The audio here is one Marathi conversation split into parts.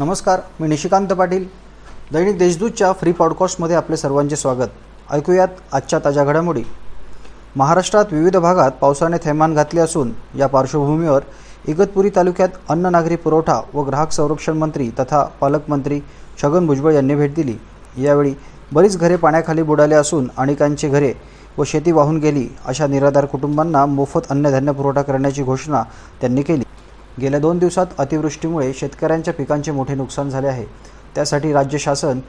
नमस्कार मी निशिकांत पाटील. दैनिक देशदूतच्या फ्री पॉडकास्टमध्ये आपले सर्वांचे स्वागत. ऐकूयात आजच्या ताज्या घडामोडी. महाराष्ट्रात विविध भागात पावसाने थैमान घातले असून या पार्श्वभूमीवर इगतपुरी तालुक्यात अन्न नागरी पुरवठा व ग्राहक संरक्षण मंत्री तथा पालकमंत्री छगन भुजबळ यांनी भेट दिली. यावेळी बरीच घरे पाण्याखाली बुडाले असून अनेकांची घरे व शेती वाहून गेली अशा निराधार कुटुंबांना मोफत अन्नधान्य पुरवठा करण्याची घोषणा त्यांनी केली. गेल्या दोन दिवसात अतिवृष्टीमुळे शेतकऱ्यांच्या पिकांचे मोठे नुकसान झाले आहे. त्यासाठी राज्य शासन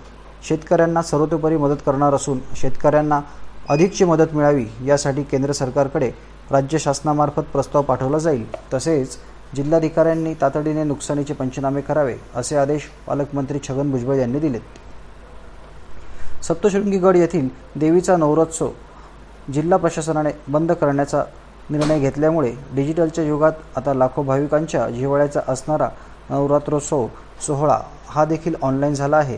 शेतकऱ्यांना सर्वतोपरी मदत करणार असून शेतकऱ्यांना अधिकची मदत मिळावी यासाठी केंद्र सरकारकडे राज्य शासनामार्फत प्रस्ताव पाठवला जाईल. तसेच जिल्हाधिकाऱ्यांनी तातडीने नुकसानीचे पंचनामे करावे असे आदेश पालकमंत्री छगन भुजबळ यांनी दिलेत. सप्तशृंगीगड येथील देवीचा नवरोत्सव जिल्हा प्रशासनाने बंद करण्याचा निर्णय घेतल्यामुळे डिजिटलच्या युगात आता लाखो भाविकांच्या जिव्हाळ्याचा असणारा नवरात्रोत्सव सोहळा हा देखील ऑनलाईन झाला आहे.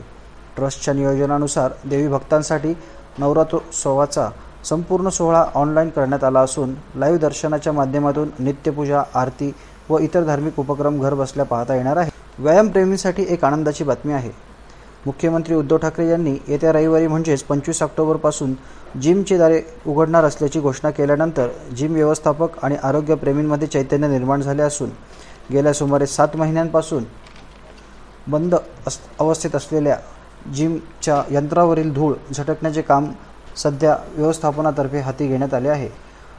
ट्रस्टच्या नियोजनानुसार देवी भक्तांसाठी नवरात्रोत्सवाचा संपूर्ण सोहळा ऑनलाईन करण्यात आला असून लाईव्ह दर्शनाच्या माध्यमातून नित्यपूजा आरती व इतर धार्मिक उपक्रम घर बसल्या पाहता येणार आहे व्यायामप्रेमींसाठी एक आनंदाची बातमी आहे. मुख्यमंत्री उद्धव ठाकरे यांनी येत्या रविवारी म्हणजेच पंचवीस ऑक्टोबरपासून जिमची दारे उघडणार असल्याची घोषणा केल्यानंतर जिम व्यवस्थापक आणि आरोग्यप्रेमींमध्ये चैतन्य निर्माण झाले असून गेल्या सुमारे सात महिन्यांपासून बंद अस अवस्थेत असलेल्या जिमच्या यंत्रावरील धूळ झटकण्याचे काम सध्या व्यवस्थापनातर्फे हाती घेण्यात आले आहे.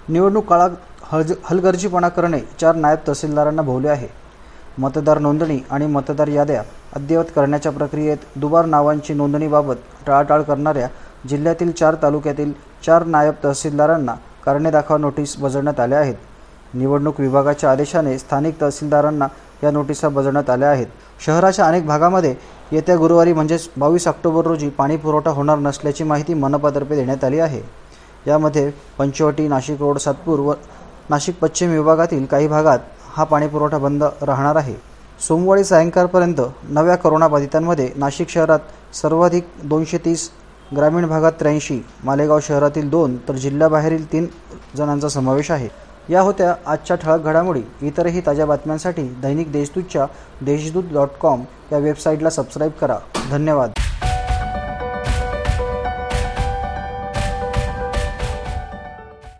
निवडणूक काळात हज हलगर्जीपणा करणे चार नायब तहसीलदारांना भोवले आहे. मतदार नोंदणी आणि मतदार याद्या अद्ययावत करण्याच्या प्रक्रियेत दुबार नावांची नोंदणीबाबत टाळाटाळ करणाऱ्या जिल्ह्यातील चार तालुक्यातील चार नायब तहसीलदारांना कारणे दाखवा नोटीस बजावण्यात आल्या आहेत. निवडणूक विभागाच्या आदेशाने स्थानिक तहसीलदारांना या नोटिसा बजावण्यात आल्या आहेत. शहराच्या अनेक भागामध्ये येत्या गुरुवारी म्हणजेच बावीस ऑक्टोबर रोजी पाणी पुरवठा होणार नसल्याची माहिती मनपातर्फे देण्यात आली आहे. यामध्ये पंचवटी नाशिक रोड सातपूर व नाशिक पश्चिम विभागातील काही भागात हा पाणीपुरवठा बंद राहणार आहे. सोमवारी सायंकाळपर्यंत नव्या करोनाबाधितांमध्ये नाशिक शहरात सर्वाधिक दोनशे तीस ग्रामीण भागात त्र्याऐंशी मालेगाव शहरातील दोन तर जिल्ह्याबाहेरील तीन जणांचा समावेश आहे. या होत्या आजच्या ठळक घडामोडी. इतरही ताज्या बातम्यांसाठी दैनिक देशदूतच्या देशदूत डॉट कॉम या वेबसाईटला सबस्क्राईब करा. धन्यवाद.